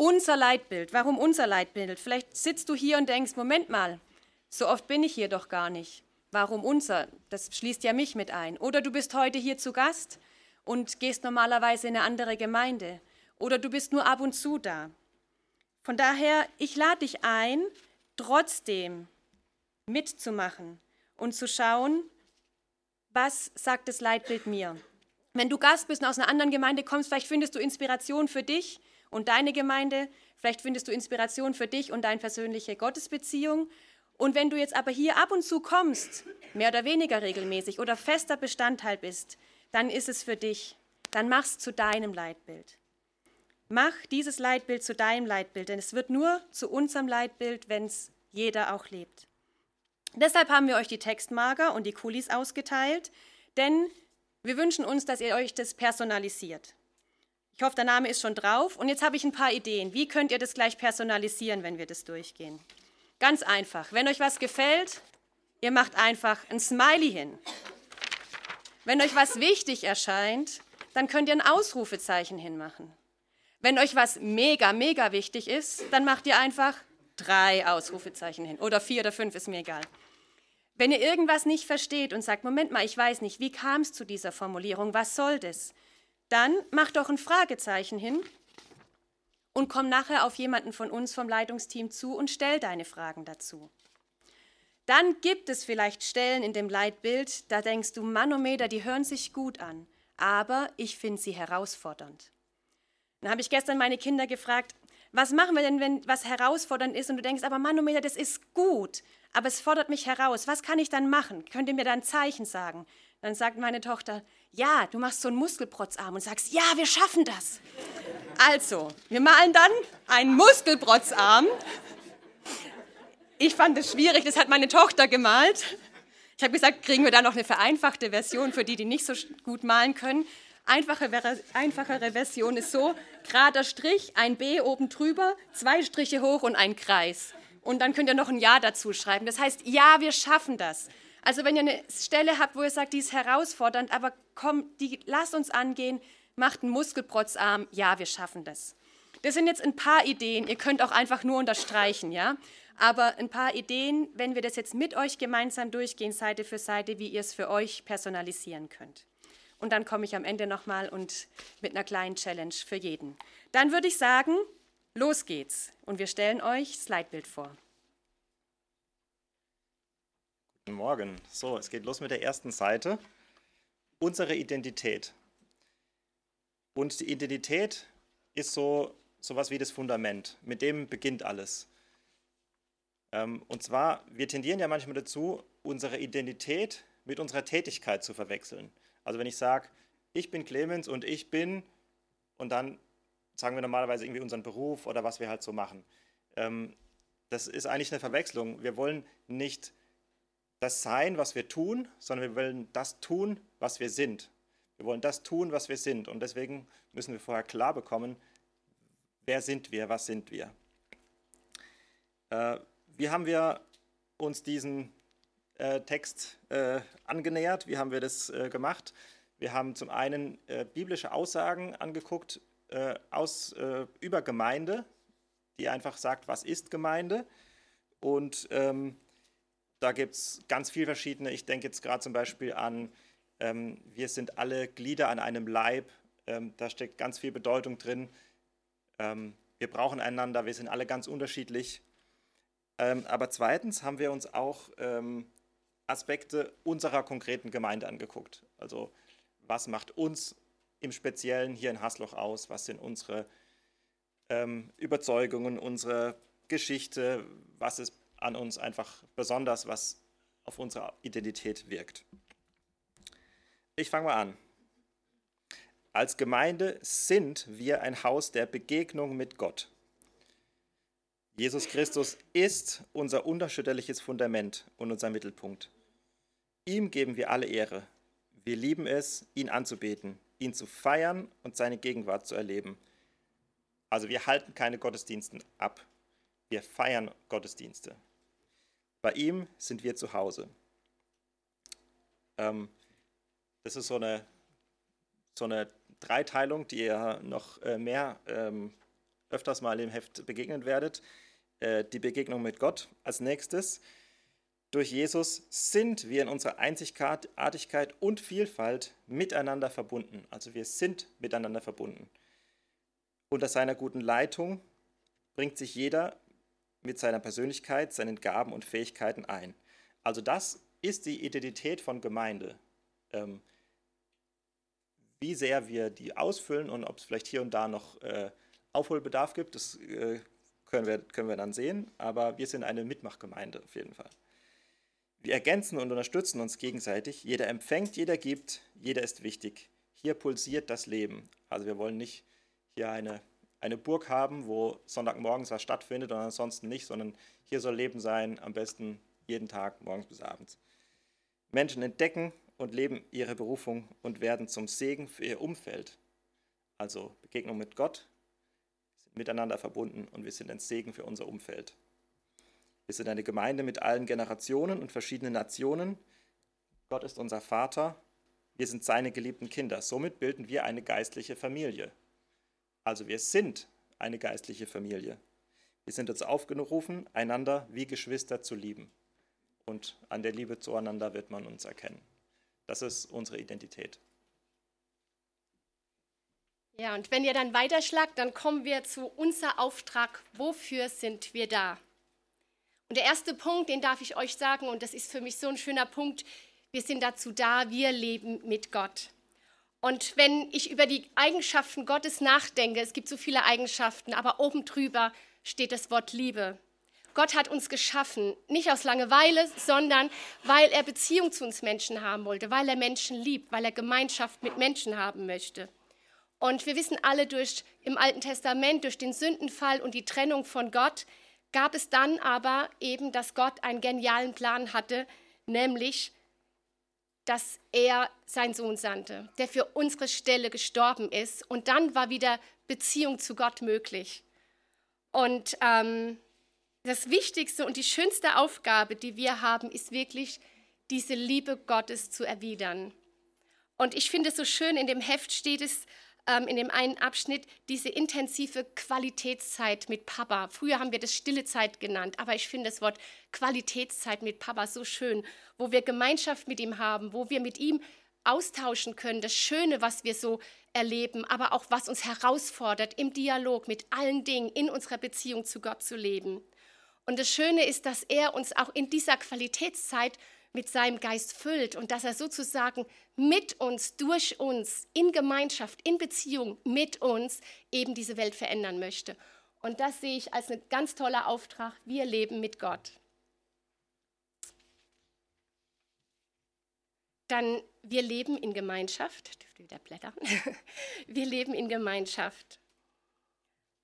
Unser Leitbild. Warum unser Leitbild? Vielleicht sitzt du hier und denkst, Moment mal, so oft bin ich hier doch gar nicht. Warum unser? Das schließt ja mich mit ein. Oder du bist heute hier zu Gast und gehst normalerweise in eine andere Gemeinde. Oder du bist nur ab und zu da. Von daher, ich lade dich ein, trotzdem mitzumachen und zu schauen, was sagt das Leitbild mir. Wenn du Gast bist und aus einer anderen Gemeinde kommst, vielleicht findest du Inspiration für dich und deine Gemeinde, vielleicht findest du Inspiration für dich und deine persönliche Gottesbeziehung. Und wenn du jetzt aber hier ab und zu kommst, mehr oder weniger regelmäßig oder fester Bestandteil bist, dann ist es für dich. Dann mach's zu deinem Leitbild. Mach dieses Leitbild zu deinem Leitbild, denn es wird nur zu unserem Leitbild, wenn es jeder auch lebt. Deshalb haben wir euch die Textmarker und die Kulis ausgeteilt, denn wir wünschen uns, dass ihr euch das personalisiert. Ich hoffe, der Name ist schon drauf. Und jetzt habe ich ein paar Ideen. Wie könnt ihr das gleich personalisieren, wenn wir das durchgehen? Ganz einfach. Wenn euch was gefällt, ihr macht einfach ein Smiley hin. Wenn euch was wichtig erscheint, dann könnt ihr ein Ausrufezeichen hinmachen. Wenn euch was mega, mega wichtig ist, dann macht ihr einfach drei Ausrufezeichen hin. Oder vier oder fünf, ist mir egal. Wenn ihr irgendwas nicht versteht und sagt, Moment mal, ich weiß nicht, wie kam es zu dieser Formulierung, was soll das? Dann macht doch ein Fragezeichen hin und komm nachher auf jemanden von uns vom Leitungsteam zu und stell deine Fragen dazu. Dann gibt es vielleicht Stellen in dem Leitbild, da denkst du, Manometer, die hören sich gut an, aber ich finde sie herausfordernd. Dann habe ich gestern meine Kinder gefragt, was machen wir denn, wenn was herausfordernd ist und du denkst, aber Manometer, das ist gut, aber es fordert mich heraus. Was kann ich dann machen? Könnt ihr mir da ein Zeichen sagen? Dann sagt meine Tochter, ja, du machst so einen Muskelprotzarm und sagst, ja, wir schaffen das. Also, wir malen dann einen Muskelprotzarm. Ich fand es schwierig, das hat meine Tochter gemalt. Ich habe gesagt, kriegen wir da noch eine vereinfachte Version für die, die nicht so gut malen können. Einfache, einfachere Version ist so, gerader Strich, ein B oben drüber, zwei Striche hoch und ein Kreis und dann könnt ihr noch ein Ja dazu schreiben. Das heißt, ja, wir schaffen das. Also wenn ihr eine Stelle habt, wo ihr sagt, die ist herausfordernd, aber komm, die, lasst uns angehen, macht einen Muskelprotzarm, ja, wir schaffen das. Das sind jetzt ein paar Ideen, ihr könnt auch einfach nur unterstreichen, ja. Aber ein paar Ideen, wenn wir das jetzt mit euch gemeinsam durchgehen, Seite für Seite, wie ihr es für euch personalisieren könnt. Und dann komme ich am Ende nochmal und mit einer kleinen Challenge für jeden. Dann würde ich sagen, Los geht's und wir stellen euch das Leitbild vor. Guten Morgen. So, es geht los mit der ersten Seite. Unsere Identität. Und die Identität ist so sowas wie das Fundament. Mit dem beginnt alles. Ähm, und zwar, wir tendieren ja manchmal dazu, unsere Identität mit unserer Tätigkeit zu verwechseln. Also wenn ich sage, ich bin Clemens und ich bin, und dann sagen wir normalerweise irgendwie unseren Beruf oder was wir halt so machen. Ähm, das ist eigentlich eine Verwechslung. Wir wollen nicht das sein, was wir tun, sondern wir wollen das tun, was wir sind. Wir wollen das tun, was wir sind. Und deswegen müssen wir vorher klar bekommen, wer sind wir, was sind wir. Äh, wie haben wir uns diesen äh, Text äh, angenähert? Wie haben wir das äh, gemacht? Wir haben zum einen äh, biblische Aussagen angeguckt äh, aus, über Gemeinde, die einfach sagt, was ist Gemeinde. Und ähm, da gibt es ganz viele verschiedene. Ich denke jetzt gerade zum Beispiel an, ähm, wir sind alle Glieder an einem Leib. Ähm, da steckt ganz viel Bedeutung drin. Ähm, wir brauchen einander, wir sind alle ganz unterschiedlich. Ähm, aber zweitens haben wir uns auch ähm, Aspekte unserer konkreten Gemeinde angeguckt. Also was macht uns im Speziellen hier in Hasloch aus? Was sind unsere ähm, Überzeugungen, unsere Geschichte? Was ist an uns einfach besonders, was auf unsere Identität wirkt? Ich fange mal an. Als Gemeinde sind wir ein Haus der Begegnung mit Gott. Jesus Christus ist unser unerschütterliches Fundament und unser Mittelpunkt. Ihm geben wir alle Ehre. Wir lieben es, ihn anzubeten ihn zu feiern und seine Gegenwart zu erleben. Also wir halten keine Gottesdienste ab. Wir feiern Gottesdienste. Bei ihm sind wir zu Hause. Ähm, das ist so eine, so eine Dreiteilung, die ihr noch äh, mehr ähm, öfters mal im Heft begegnen werdet, äh, die Begegnung mit Gott als nächstes. Durch Jesus sind wir in unserer Einzigartigkeit und Vielfalt miteinander verbunden. Also wir sind miteinander verbunden. Unter seiner guten Leitung bringt sich jeder mit seiner Persönlichkeit, seinen Gaben und Fähigkeiten ein. Also das ist die Identität von Gemeinde. Ähm, wie sehr wir die ausfüllen und ob es vielleicht hier und da noch äh, Aufholbedarf gibt, das äh, können, wir, können wir dann sehen. Aber wir sind eine Mitmachgemeinde auf jeden Fall. Wir ergänzen und unterstützen uns gegenseitig. Jeder empfängt, jeder gibt, jeder ist wichtig. Hier pulsiert das Leben. Also wir wollen nicht hier eine, eine Burg haben, wo Sonntagmorgens was stattfindet und ansonsten nicht, sondern hier soll Leben sein, am besten jeden Tag, morgens bis abends. Menschen entdecken und leben ihre Berufung und werden zum Segen für ihr Umfeld. Also Begegnung mit Gott, sind miteinander verbunden und wir sind ein Segen für unser Umfeld. Wir sind eine Gemeinde mit allen Generationen und verschiedenen Nationen. Gott ist unser Vater. Wir sind seine geliebten Kinder. Somit bilden wir eine geistliche Familie. Also wir sind eine geistliche Familie. Wir sind uns aufgerufen, einander wie Geschwister zu lieben. Und an der Liebe zueinander wird man uns erkennen. Das ist unsere Identität. Ja, und wenn ihr dann weiterschlagt, dann kommen wir zu unser Auftrag. Wofür sind wir da? Und der erste Punkt, den darf ich euch sagen, und das ist für mich so ein schöner Punkt, wir sind dazu da, wir leben mit Gott. Und wenn ich über die Eigenschaften Gottes nachdenke, es gibt so viele Eigenschaften, aber oben drüber steht das Wort Liebe. Gott hat uns geschaffen, nicht aus Langeweile, sondern weil er Beziehung zu uns Menschen haben wollte, weil er Menschen liebt, weil er Gemeinschaft mit Menschen haben möchte. Und wir wissen alle durch im Alten Testament, durch den Sündenfall und die Trennung von Gott, gab es dann aber eben, dass Gott einen genialen Plan hatte, nämlich, dass er seinen Sohn sandte, der für unsere Stelle gestorben ist. Und dann war wieder Beziehung zu Gott möglich. Und ähm, das Wichtigste und die schönste Aufgabe, die wir haben, ist wirklich, diese Liebe Gottes zu erwidern. Und ich finde es so schön, in dem Heft steht es, ähm, in dem einen Abschnitt diese intensive Qualitätszeit mit Papa. Früher haben wir das stille Zeit genannt, aber ich finde das Wort Qualitätszeit mit Papa so schön, wo wir Gemeinschaft mit ihm haben, wo wir mit ihm austauschen können, das Schöne, was wir so erleben, aber auch was uns herausfordert, im Dialog mit allen Dingen in unserer Beziehung zu Gott zu leben. Und das Schöne ist, dass er uns auch in dieser Qualitätszeit mit seinem Geist füllt und dass er sozusagen mit uns, durch uns, in Gemeinschaft, in Beziehung mit uns eben diese Welt verändern möchte. Und das sehe ich als ein ganz toller Auftrag. Wir leben mit Gott. Dann, wir leben in Gemeinschaft. Dürft ihr wieder blättern? Wir leben in Gemeinschaft.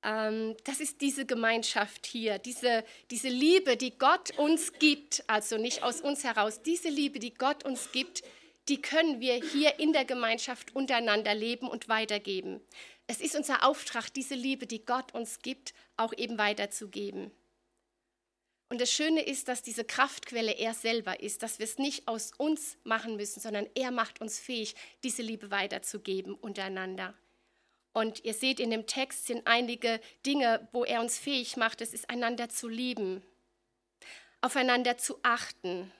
Ähm, das ist diese Gemeinschaft hier, diese, diese Liebe, die Gott uns gibt, also nicht aus uns heraus, diese Liebe, die Gott uns gibt, die können wir hier in der Gemeinschaft untereinander leben und weitergeben. Es ist unser Auftrag, diese Liebe, die Gott uns gibt, auch eben weiterzugeben. Und das Schöne ist, dass diese Kraftquelle er selber ist, dass wir es nicht aus uns machen müssen, sondern er macht uns fähig, diese Liebe weiterzugeben untereinander. Und ihr seht, in dem Text sind einige Dinge, wo er uns fähig macht, es ist einander zu lieben, aufeinander zu achten,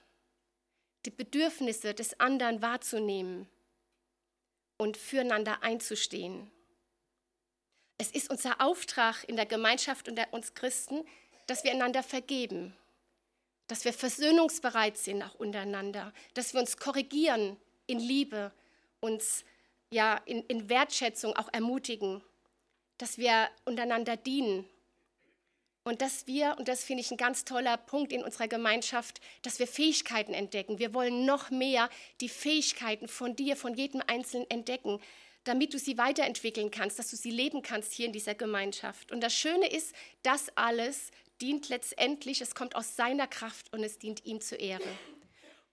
die Bedürfnisse des anderen wahrzunehmen und füreinander einzustehen. Es ist unser Auftrag in der Gemeinschaft unter uns Christen, dass wir einander vergeben, dass wir versöhnungsbereit sind auch untereinander, dass wir uns korrigieren in Liebe, uns ja, in, in Wertschätzung auch ermutigen, dass wir untereinander dienen und dass wir, und das finde ich ein ganz toller Punkt in unserer Gemeinschaft, dass wir Fähigkeiten entdecken. Wir wollen noch mehr die Fähigkeiten von dir, von jedem Einzelnen entdecken, damit du sie weiterentwickeln kannst, dass du sie leben kannst hier in dieser Gemeinschaft. Und das Schöne ist, das alles dient letztendlich, es kommt aus seiner Kraft und es dient ihm zur Ehre.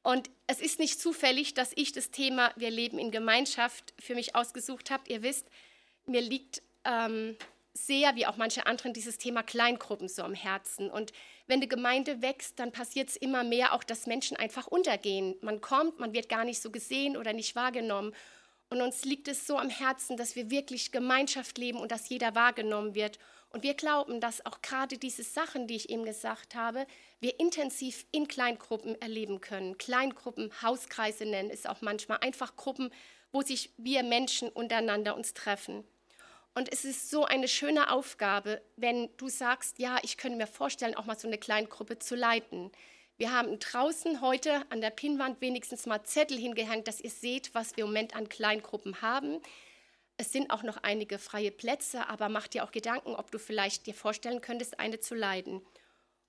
Und es ist nicht zufällig, dass ich das Thema Wir leben in Gemeinschaft für mich ausgesucht habe. Ihr wisst, mir liegt ähm, sehr, wie auch manche anderen, dieses Thema Kleingruppen so am Herzen. Und wenn die Gemeinde wächst, dann passiert es immer mehr auch, dass Menschen einfach untergehen. Man kommt, man wird gar nicht so gesehen oder nicht wahrgenommen. Und uns liegt es so am Herzen, dass wir wirklich Gemeinschaft leben und dass jeder wahrgenommen wird. Und wir glauben, dass auch gerade diese Sachen, die ich eben gesagt habe, wir intensiv in Kleingruppen erleben können. Kleingruppen, Hauskreise nennen es auch manchmal, einfach Gruppen, wo sich wir Menschen untereinander uns treffen. Und es ist so eine schöne Aufgabe, wenn du sagst, ja, ich könnte mir vorstellen, auch mal so eine Kleingruppe zu leiten. Wir haben draußen heute an der Pinnwand wenigstens mal Zettel hingehängt, dass ihr seht, was wir im Moment an Kleingruppen haben. Es sind auch noch einige freie Plätze, aber mach dir auch Gedanken, ob du vielleicht dir vorstellen könntest, eine zu leiten.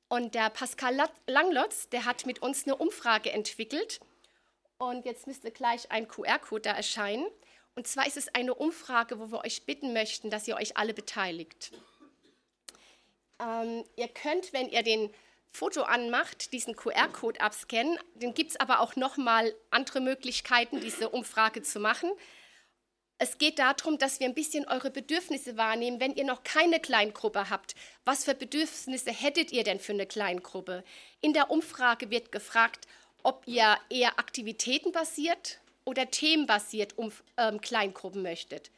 Und der Pascal Langlotz, der hat mit uns eine Umfrage entwickelt. Und jetzt müsste gleich ein QR-Code da erscheinen. Und zwar ist es eine Umfrage, wo wir euch bitten möchten, dass ihr euch alle beteiligt. Ähm, ihr könnt, wenn ihr den Foto anmacht, diesen QR-Code abscannen. Dann gibt es aber auch nochmal andere Möglichkeiten, diese Umfrage zu machen. Es geht darum, dass wir ein bisschen eure Bedürfnisse wahrnehmen, wenn ihr noch keine Kleingruppe habt. Was für Bedürfnisse hättet ihr denn für eine Kleingruppe? In der Umfrage wird gefragt, ob ihr eher aktivitätenbasiert oder themenbasiert um, ähm, Kleingruppen möchtet.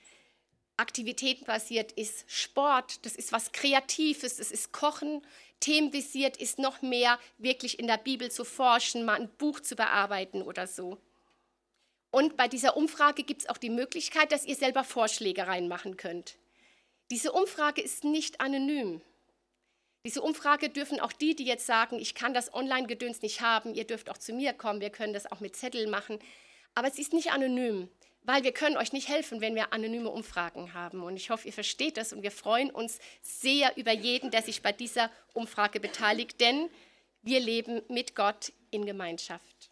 Aktivitätenbasiert ist Sport, das ist was Kreatives, das ist Kochen, themenvisiert ist noch mehr wirklich in der Bibel zu forschen, mal ein Buch zu bearbeiten oder so. Und bei dieser Umfrage gibt es auch die Möglichkeit, dass ihr selber Vorschläge reinmachen könnt. Diese Umfrage ist nicht anonym. Diese Umfrage dürfen auch die, die jetzt sagen, ich kann das Online-Gedöns nicht haben, ihr dürft auch zu mir kommen, wir können das auch mit Zettel machen. Aber es ist nicht anonym weil wir können euch nicht helfen, wenn wir anonyme Umfragen haben. Und ich hoffe, ihr versteht das und wir freuen uns sehr über jeden, der sich bei dieser Umfrage beteiligt, denn wir leben mit Gott in Gemeinschaft.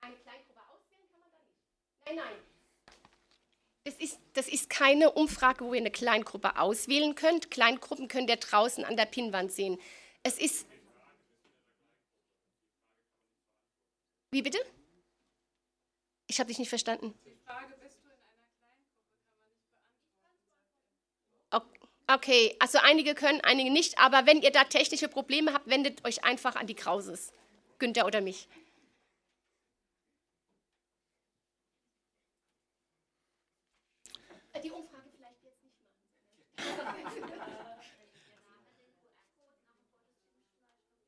Eine Kleingruppe auswählen kann man da nicht. Nein, nein. Das ist, das ist keine Umfrage, wo ihr eine Kleingruppe auswählen könnt. Kleingruppen könnt ihr draußen an der Pinnwand sehen. Es ist Wie bitte? Ich habe dich nicht verstanden. Die Frage, bist du in einer Kleingruppe, kann man nicht beantworten. Okay, also einige können, einige nicht, aber wenn ihr da technische Probleme habt, wendet euch einfach an die Krauses, Günther oder mich. Die Umfrage vielleicht jetzt nicht machen.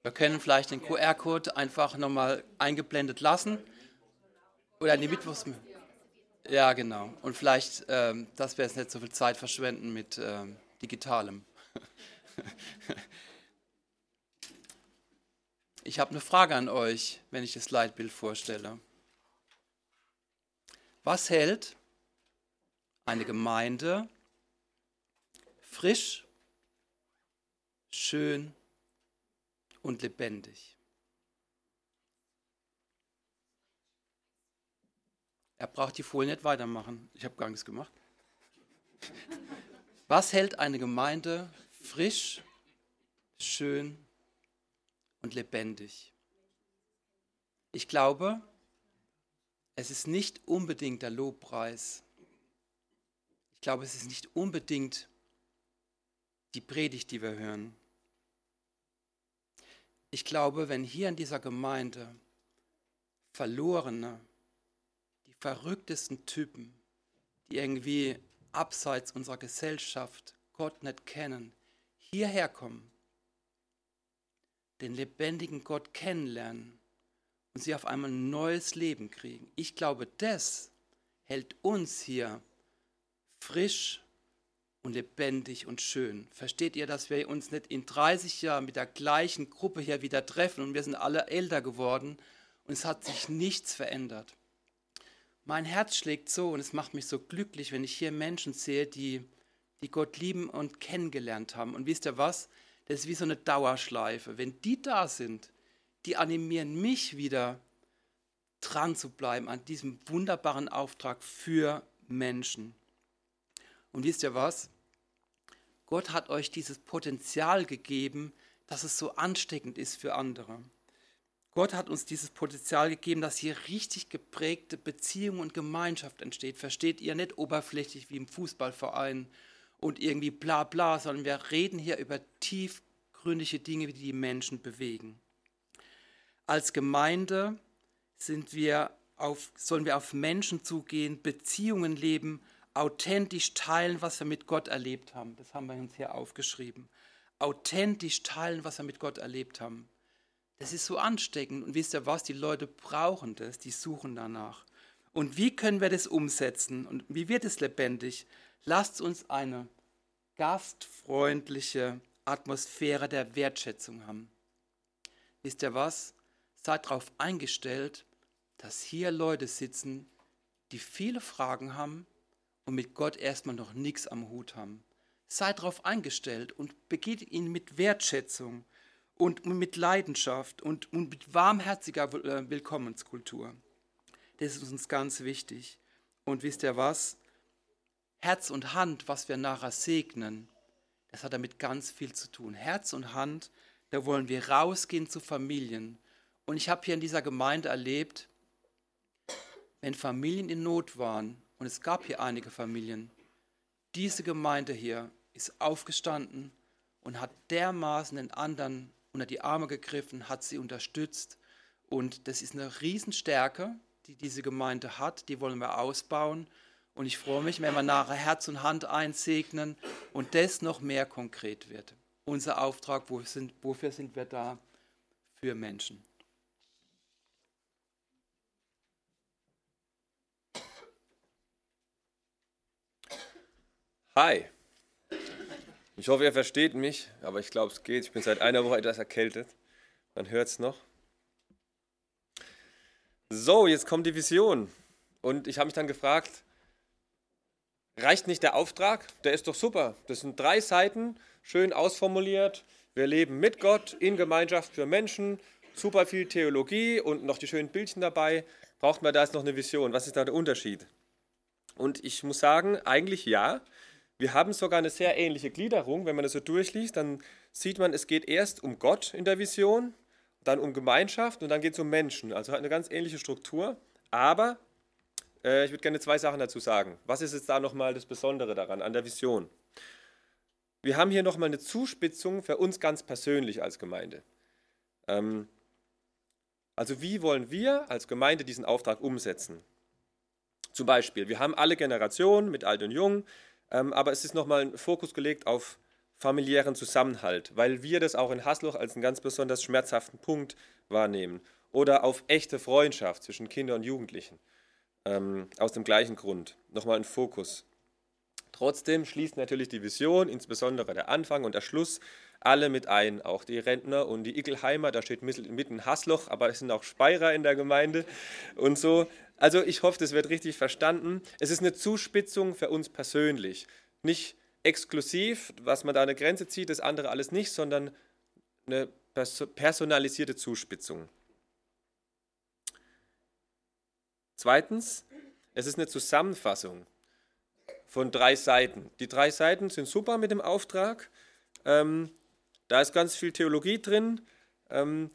Wir können vielleicht den QR-Code einfach nochmal eingeblendet lassen. Oder die Mittwochs. Ja, genau. Und vielleicht, ähm, dass wir jetzt nicht so viel Zeit verschwenden mit ähm, Digitalem. ich habe eine Frage an euch, wenn ich das Leitbild vorstelle. Was hält eine Gemeinde frisch, schön und lebendig. Er braucht die Folie nicht weitermachen. Ich habe gar nichts gemacht. Was hält eine Gemeinde frisch, schön und lebendig? Ich glaube, es ist nicht unbedingt der Lobpreis. Ich glaube, es ist nicht unbedingt die Predigt, die wir hören. Ich glaube, wenn hier in dieser Gemeinde Verlorene, die verrücktesten Typen, die irgendwie abseits unserer Gesellschaft Gott nicht kennen, hierher kommen, den lebendigen Gott kennenlernen und sie auf einmal ein neues Leben kriegen. Ich glaube, das hält uns hier frisch und lebendig und schön. Versteht ihr, dass wir uns nicht in 30 Jahren mit der gleichen Gruppe hier wieder treffen und wir sind alle älter geworden und es hat sich nichts verändert. Mein Herz schlägt so und es macht mich so glücklich, wenn ich hier Menschen sehe, die, die Gott lieben und kennengelernt haben. Und wisst ihr was? Das ist wie so eine Dauerschleife. Wenn die da sind, die animieren mich wieder dran zu bleiben an diesem wunderbaren Auftrag für Menschen. Und wisst ihr was? Gott hat euch dieses Potenzial gegeben, dass es so ansteckend ist für andere. Gott hat uns dieses Potenzial gegeben, dass hier richtig geprägte Beziehung und Gemeinschaft entsteht. Versteht ihr nicht oberflächlich wie im Fußballverein und irgendwie bla bla, sondern wir reden hier über tiefgründige Dinge, die die Menschen bewegen. Als Gemeinde sind wir auf, sollen wir auf Menschen zugehen, Beziehungen leben, authentisch teilen, was wir mit Gott erlebt haben. Das haben wir uns hier aufgeschrieben. Authentisch teilen, was wir mit Gott erlebt haben. Das ist so ansteckend. Und wisst ihr was? Die Leute brauchen das, die suchen danach. Und wie können wir das umsetzen? Und wie wird es lebendig? Lasst uns eine gastfreundliche Atmosphäre der Wertschätzung haben. Wisst ihr was? Seid darauf eingestellt, dass hier Leute sitzen, die viele Fragen haben und mit Gott erstmal noch nichts am Hut haben. Seid darauf eingestellt und begeht ihn mit Wertschätzung und mit Leidenschaft und, mit warmherziger äh, Willkommenskultur. Das ist uns ganz wichtig. Und wisst ihr was? Herz und Hand, was wir nachher segnen, das hat damit ganz viel zu tun. Herz und Hand, da wollen wir rausgehen zu Familien. Und ich habe hier in dieser Gemeinde erlebt, wenn Familien in Not waren, und es gab hier einige Familien, diese Gemeinde hier ist aufgestanden und hat dermaßen den anderen unter die Arme gegriffen, hat sie unterstützt. Und das ist eine Riesenstärke, die diese Gemeinde hat. Die wollen wir ausbauen. Und ich freue mich, wenn wir nachher Herz und Hand einsegnen und das noch mehr konkret wird. Unser Auftrag, wofür sind wir da? Für Menschen. Hi. Ich hoffe, ihr versteht mich, aber ich glaube, es geht. Ich bin seit einer Woche etwas erkältet. Man hört es noch. So, jetzt kommt die Vision. Und ich habe mich dann gefragt, reicht nicht der Auftrag? Der ist doch super. Das sind drei Seiten, schön ausformuliert. Wir leben mit Gott in Gemeinschaft für Menschen. Super viel Theologie und noch die schönen Bildchen dabei. Braucht man da jetzt noch eine Vision? Was ist da der Unterschied? Und ich muss sagen, eigentlich ja. Wir haben sogar eine sehr ähnliche Gliederung. Wenn man das so durchliest, dann sieht man, es geht erst um Gott in der Vision, dann um Gemeinschaft und dann geht es um Menschen. Also hat eine ganz ähnliche Struktur. Aber äh, ich würde gerne zwei Sachen dazu sagen. Was ist jetzt da nochmal das Besondere daran, an der Vision? Wir haben hier nochmal eine Zuspitzung für uns ganz persönlich als Gemeinde. Ähm, also wie wollen wir als Gemeinde diesen Auftrag umsetzen? Zum Beispiel, wir haben alle Generationen mit alt und jung, ähm, aber es ist nochmal ein Fokus gelegt auf familiären Zusammenhalt, weil wir das auch in Hasloch als einen ganz besonders schmerzhaften Punkt wahrnehmen. Oder auf echte Freundschaft zwischen Kindern und Jugendlichen. Ähm, aus dem gleichen Grund. Nochmal ein Fokus. Trotzdem schließt natürlich die Vision, insbesondere der Anfang und der Schluss, alle mit ein. Auch die Rentner und die Ickelheimer, da steht mitten Hasloch, aber es sind auch Speyerer in der Gemeinde und so. Also ich hoffe, das wird richtig verstanden. Es ist eine Zuspitzung für uns persönlich. Nicht exklusiv, was man da eine Grenze zieht, das andere alles nicht, sondern eine personalisierte Zuspitzung. Zweitens, es ist eine Zusammenfassung von drei Seiten. Die drei Seiten sind super mit dem Auftrag. Ähm, da ist ganz viel Theologie drin. Ähm,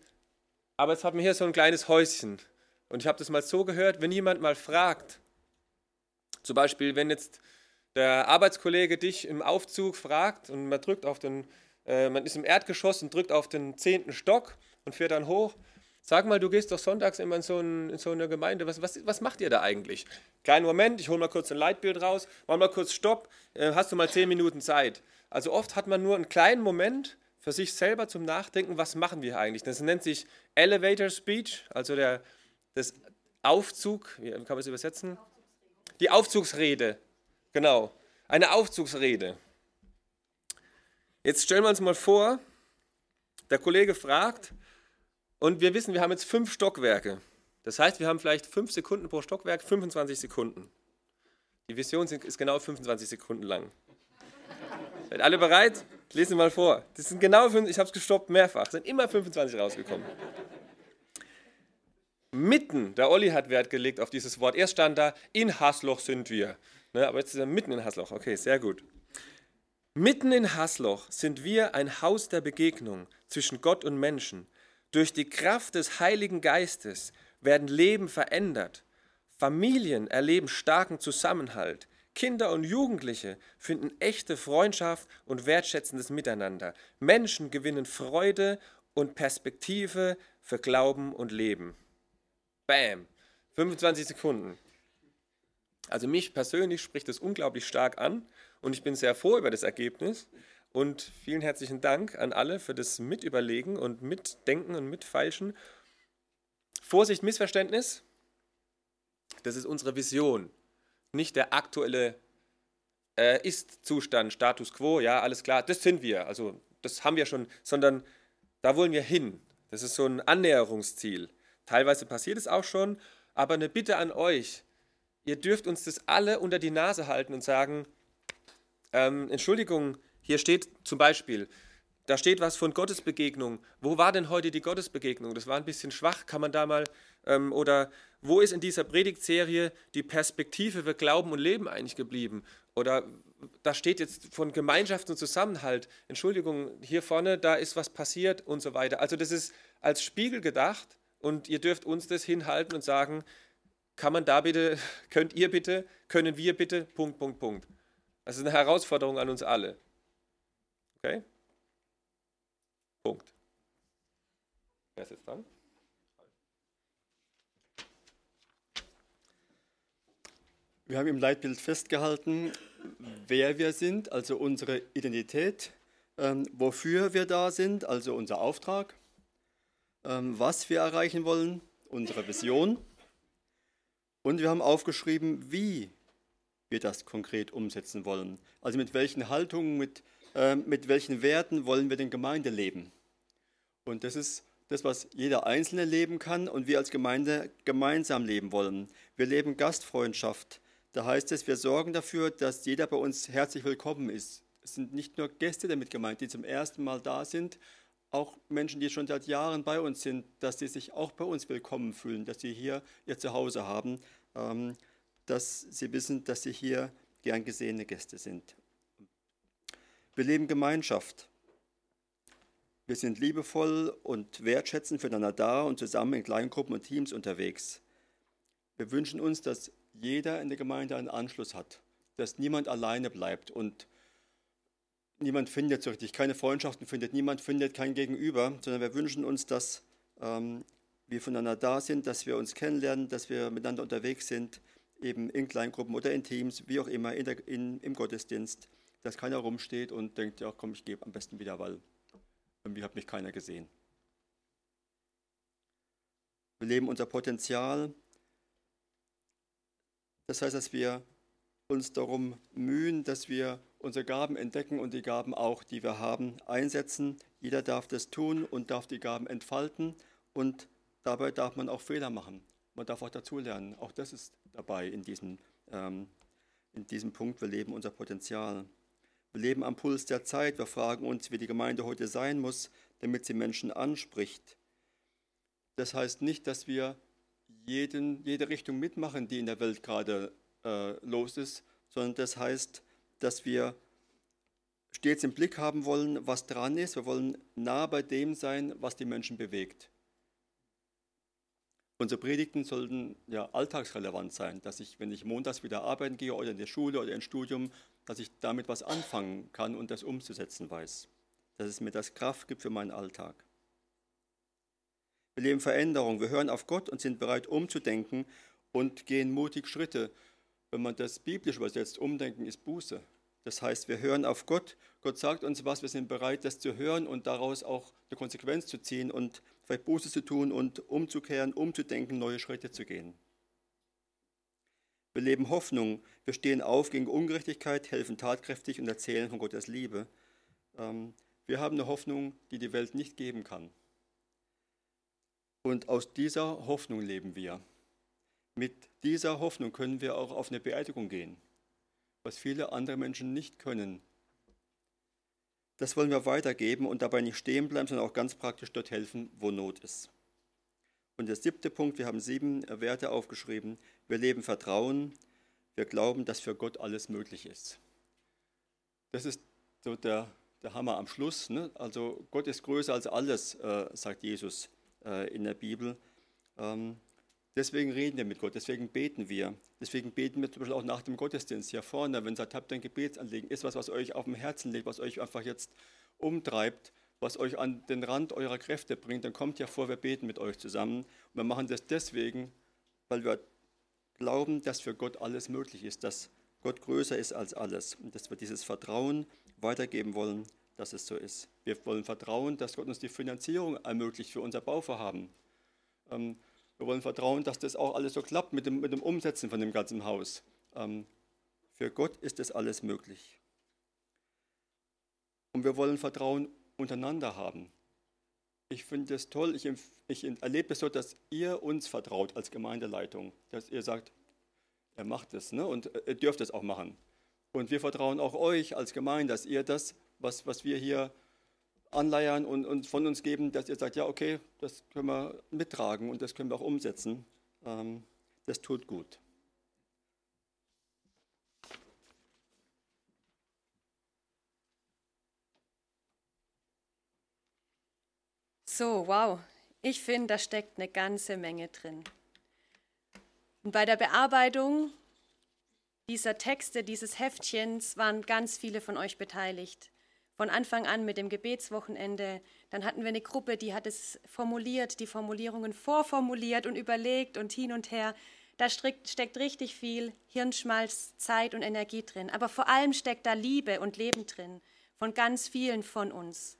aber jetzt haben wir hier so ein kleines Häuschen. Und ich habe das mal so gehört, wenn jemand mal fragt, zum Beispiel, wenn jetzt der Arbeitskollege dich im Aufzug fragt und man drückt auf den, äh, man ist im Erdgeschoss und drückt auf den zehnten Stock und fährt dann hoch. Sag mal, du gehst doch sonntags immer in so, ein, in so eine Gemeinde. Was, was, was macht ihr da eigentlich? Kleinen Moment, ich hole mal kurz ein Leitbild raus, mach mal kurz Stopp, äh, hast du mal zehn Minuten Zeit. Also oft hat man nur einen kleinen Moment für sich selber zum Nachdenken, was machen wir eigentlich. Das nennt sich Elevator Speech, also der, das Aufzug, wie kann man es übersetzen? Die Aufzugsrede, genau, eine Aufzugsrede. Jetzt stellen wir uns mal vor, der Kollege fragt und wir wissen, wir haben jetzt fünf Stockwerke. Das heißt, wir haben vielleicht fünf Sekunden pro Stockwerk, 25 Sekunden. Die Vision ist genau 25 Sekunden lang. Seid alle bereit? Lesen mal vor. Das sind genau fünf, ich habe es gestoppt mehrfach, sind immer 25 rausgekommen mitten, der Olli hat Wert gelegt auf dieses Wort. Erst stand da, in Hasloch sind wir. Ne, aber jetzt ist er mitten in Hasloch. Okay, sehr gut. Mitten in Hasloch sind wir ein Haus der Begegnung zwischen Gott und Menschen. Durch die Kraft des Heiligen Geistes werden Leben verändert. Familien erleben starken Zusammenhalt. Kinder und Jugendliche finden echte Freundschaft und wertschätzendes Miteinander. Menschen gewinnen Freude und Perspektive für Glauben und Leben. Bam. 25 Sekunden. Also mich persönlich spricht das unglaublich stark an und ich bin sehr froh über das Ergebnis. Und vielen herzlichen Dank an alle für das Mitüberlegen und Mitdenken und Mitfeilschen. Vorsicht, Missverständnis. Das ist unsere Vision, nicht der aktuelle äh, Ist-Zustand, Status quo. Ja, alles klar, das sind wir. Also das haben wir schon, sondern da wollen wir hin. Das ist so ein Annäherungsziel. Teilweise passiert es auch schon, aber eine Bitte an euch. Ihr dürft uns das alle unter die Nase halten und sagen, ähm, Entschuldigung, hier steht zum Beispiel, da steht was von Gottesbegegnung. Wo war denn heute die Gottesbegegnung? Das war ein bisschen schwach, kann man da mal, ähm, oder wo ist in dieser Predigtserie die Perspektive für Glauben und Leben eigentlich geblieben? Oder da steht jetzt von Gemeinschaft und Zusammenhalt. Entschuldigung, hier vorne, da ist was passiert und so weiter. Also das ist als Spiegel gedacht und ihr dürft uns das hinhalten und sagen, kann man da bitte, könnt ihr bitte, können wir bitte, Punkt, Punkt, Punkt. Das ist eine Herausforderung an uns alle. Okay? Punkt. Wer ist jetzt dran? Wir haben im Leitbild festgehalten, wer wir sind, also unsere Identität, ähm, wofür wir da sind, also unser Auftrag, ähm, was wir erreichen wollen, unsere Vision. Und wir haben aufgeschrieben, wie wir das konkret umsetzen wollen. Also mit welchen Haltungen, mit, äh, mit welchen Werten wollen wir denn Gemeinde leben. Und das ist das, was jeder Einzelne leben kann und wir als Gemeinde gemeinsam leben wollen. Wir leben Gastfreundschaft. Da heißt es, wir sorgen dafür, dass jeder bei uns herzlich willkommen ist. Es sind nicht nur Gäste damit gemeint, die zum ersten Mal da sind, auch Menschen, die schon seit Jahren bei uns sind, dass sie sich auch bei uns willkommen fühlen, dass sie hier ihr Zuhause haben, ähm, dass sie wissen, dass sie hier gern gesehene Gäste sind. Wir leben Gemeinschaft. Wir sind liebevoll und wertschätzend füreinander da und zusammen in Kleingruppen und Teams unterwegs. Wir wünschen uns, dass jeder in der Gemeinde einen Anschluss hat, dass niemand alleine bleibt und niemand findet so richtig, keine Freundschaften findet, niemand findet kein Gegenüber, sondern wir wünschen uns, dass ähm, wir voneinander da sind, dass wir uns kennenlernen, dass wir miteinander unterwegs sind, eben in Kleingruppen oder in Teams, wie auch immer, in der, in, im Gottesdienst, dass keiner rumsteht und denkt, ja komm, ich gebe am besten wieder, weil irgendwie hat mich keiner gesehen. Wir leben unser Potenzial. Das heißt, dass wir uns darum mühen, dass wir unsere Gaben entdecken und die Gaben auch, die wir haben, einsetzen. Jeder darf das tun und darf die Gaben entfalten und dabei darf man auch Fehler machen. Man darf auch dazulernen. Auch das ist dabei in diesem, ähm, in diesem Punkt. Wir leben unser Potenzial. Wir leben am Puls der Zeit. Wir fragen uns, wie die Gemeinde heute sein muss, damit sie Menschen anspricht. Das heißt nicht, dass wir jeden, jede Richtung mitmachen, die in der Welt gerade äh, los ist, sondern das heißt, dass wir stets im Blick haben wollen, was dran ist. Wir wollen nah bei dem sein, was die Menschen bewegt. Unsere Predigten sollten ja alltagsrelevant sein, dass ich, wenn ich montags wieder arbeiten gehe oder in die Schule oder ins Studium, dass ich damit was anfangen kann und das umzusetzen weiß. Dass es mir das Kraft gibt für meinen Alltag. Wir leben Veränderung, wir hören auf Gott und sind bereit umzudenken und gehen mutig Schritte. Wenn man das biblisch übersetzt, umdenken ist Buße. Das heißt, wir hören auf Gott, Gott sagt uns was, wir sind bereit, das zu hören und daraus auch eine Konsequenz zu ziehen und vielleicht Buße zu tun und umzukehren, umzudenken, neue Schritte zu gehen. Wir leben Hoffnung, wir stehen auf gegen Ungerechtigkeit, helfen tatkräftig und erzählen von Gottes Liebe. Ähm, wir haben eine Hoffnung, die die Welt nicht geben kann. Und aus dieser Hoffnung leben wir. Mit dieser Hoffnung können wir auch auf eine Beerdigung gehen was viele andere Menschen nicht können. Das wollen wir weitergeben und dabei nicht stehen bleiben, sondern auch ganz praktisch dort helfen, wo Not ist. Und der siebte Punkt, wir haben sieben Werte aufgeschrieben. Wir leben Vertrauen, wir glauben, dass für Gott alles möglich ist. Das ist so der, der Hammer am Schluss. Ne? Also Gott ist größer als alles, äh, sagt Jesus äh, in der Bibel. Ähm, Deswegen reden wir mit Gott, deswegen beten wir. Deswegen beten wir zum Beispiel auch nach dem Gottesdienst hier vorne, wenn ihr sagt, habt ein Gebetsanliegen, ist was, was euch auf dem Herzen liegt, was euch einfach jetzt umtreibt, was euch an den Rand eurer Kräfte bringt, dann kommt ja vor, wir beten mit euch zusammen. Und wir machen das deswegen, weil wir glauben, dass für Gott alles möglich ist, dass Gott größer ist als alles und dass wir dieses Vertrauen weitergeben wollen, dass es so ist. Wir wollen vertrauen, dass Gott uns die Finanzierung ermöglicht für unser Bauvorhaben. Ähm, wir wollen vertrauen, dass das auch alles so klappt mit dem, mit dem Umsetzen von dem ganzen Haus. Ähm, für Gott ist das alles möglich. Und wir wollen Vertrauen untereinander haben. Ich finde es toll, ich, ich erlebe es so, dass ihr uns vertraut als Gemeindeleitung, dass ihr sagt, er macht es ne? und ihr dürft es auch machen. Und wir vertrauen auch euch als Gemeinde, dass ihr das, was, was wir hier anleiern und, und von uns geben, dass ihr sagt, ja, okay, das können wir mittragen und das können wir auch umsetzen. Ähm, das tut gut. So, wow. Ich finde, da steckt eine ganze Menge drin. Und bei der Bearbeitung dieser Texte, dieses Heftchens, waren ganz viele von euch beteiligt. Von Anfang an mit dem Gebetswochenende. Dann hatten wir eine Gruppe, die hat es formuliert, die Formulierungen vorformuliert und überlegt und hin und her. Da steckt richtig viel Hirnschmalz, Zeit und Energie drin. Aber vor allem steckt da Liebe und Leben drin von ganz vielen von uns.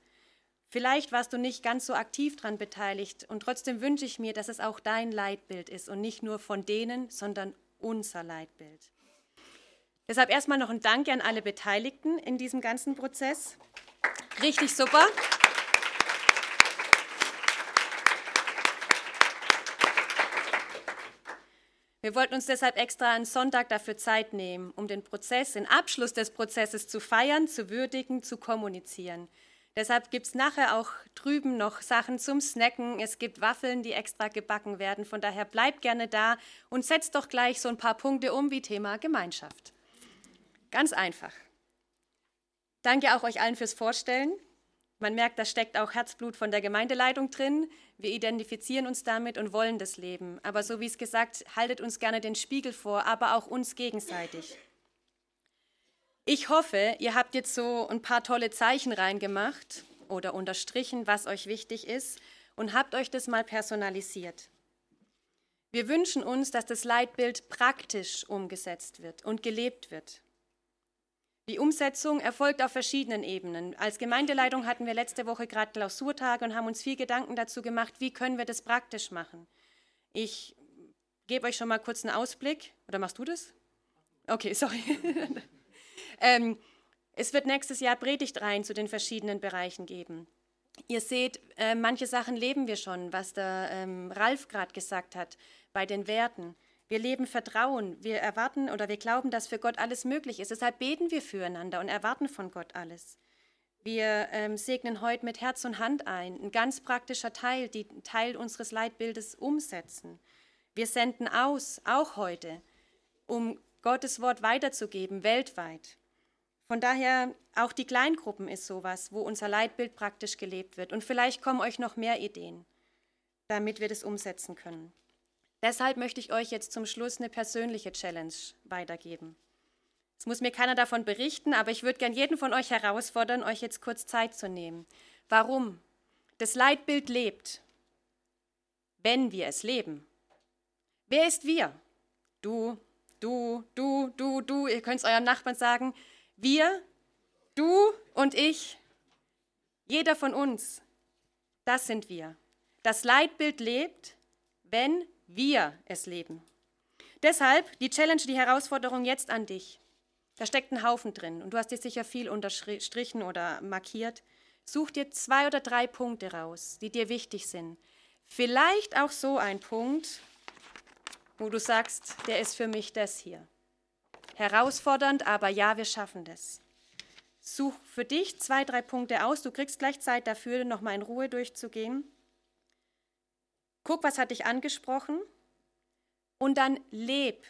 Vielleicht warst du nicht ganz so aktiv daran beteiligt und trotzdem wünsche ich mir, dass es auch dein Leitbild ist und nicht nur von denen, sondern unser Leitbild. Deshalb erstmal noch ein Danke an alle Beteiligten in diesem ganzen Prozess. Richtig super. Wir wollten uns deshalb extra einen Sonntag dafür Zeit nehmen, um den Prozess, den Abschluss des Prozesses zu feiern, zu würdigen, zu kommunizieren. Deshalb gibt es nachher auch drüben noch Sachen zum Snacken. Es gibt Waffeln, die extra gebacken werden. Von daher bleibt gerne da und setzt doch gleich so ein paar Punkte um wie Thema Gemeinschaft. Ganz einfach. Danke auch euch allen fürs Vorstellen. Man merkt, da steckt auch Herzblut von der Gemeindeleitung drin. Wir identifizieren uns damit und wollen das leben. Aber so wie es gesagt, haltet uns gerne den Spiegel vor, aber auch uns gegenseitig. Ich hoffe, ihr habt jetzt so ein paar tolle Zeichen reingemacht oder unterstrichen, was euch wichtig ist und habt euch das mal personalisiert. Wir wünschen uns, dass das Leitbild praktisch umgesetzt wird und gelebt wird. Die Umsetzung erfolgt auf verschiedenen Ebenen. Als Gemeindeleitung hatten wir letzte Woche gerade Klausurtage und haben uns viel Gedanken dazu gemacht, wie können wir das praktisch machen. Ich gebe euch schon mal kurz einen Ausblick. Oder machst du das? Okay, sorry. Ähm, es wird nächstes Jahr Predigtreihen zu den verschiedenen Bereichen geben. Ihr seht, äh, manche Sachen leben wir schon, was der ähm, Ralf gerade gesagt hat, bei den Werten. Wir leben Vertrauen. Wir erwarten oder wir glauben, dass für Gott alles möglich ist. Deshalb beten wir füreinander und erwarten von Gott alles. Wir ähm, segnen heute mit Herz und Hand ein, ein ganz praktischer Teil, die Teil unseres Leitbildes umsetzen. Wir senden aus, auch heute, um Gottes Wort weiterzugeben, weltweit. Von daher, auch die Kleingruppen ist sowas, wo unser Leitbild praktisch gelebt wird. Und vielleicht kommen euch noch mehr Ideen, damit wir das umsetzen können. Deshalb möchte ich euch jetzt zum Schluss eine persönliche Challenge weitergeben. Es muss mir keiner davon berichten, aber ich würde gern jeden von euch herausfordern, euch jetzt kurz Zeit zu nehmen. Warum? Das Leitbild lebt, wenn wir es leben. Wer ist wir? Du, du, du, du, du. Ihr könnt es eurem Nachbarn sagen. Wir, du und ich, jeder von uns, das sind wir. Das Leitbild lebt, wenn wir es leben. Deshalb die Challenge, die Herausforderung jetzt an dich. Da steckt ein Haufen drin und du hast dir sicher viel unterstrichen oder markiert. Such dir zwei oder drei Punkte raus, die dir wichtig sind. Vielleicht auch so ein Punkt, wo du sagst, der ist für mich das hier. Herausfordernd, aber ja, wir schaffen das. Such für dich zwei, drei Punkte aus. Du kriegst gleich Zeit dafür, nochmal in Ruhe durchzugehen. Guck, was hat dich angesprochen und dann leb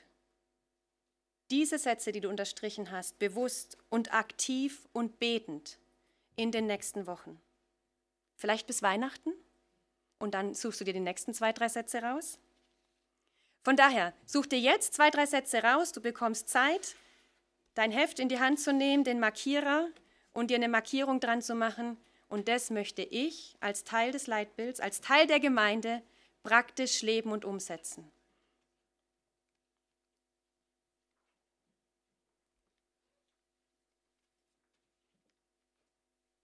diese Sätze, die du unterstrichen hast, bewusst und aktiv und betend in den nächsten Wochen. Vielleicht bis Weihnachten und dann suchst du dir die nächsten zwei, drei Sätze raus. Von daher, such dir jetzt zwei, drei Sätze raus, du bekommst Zeit, dein Heft in die Hand zu nehmen, den Markierer und dir eine Markierung dran zu machen. Und das möchte ich als Teil des Leitbilds, als Teil der Gemeinde praktisch leben und umsetzen.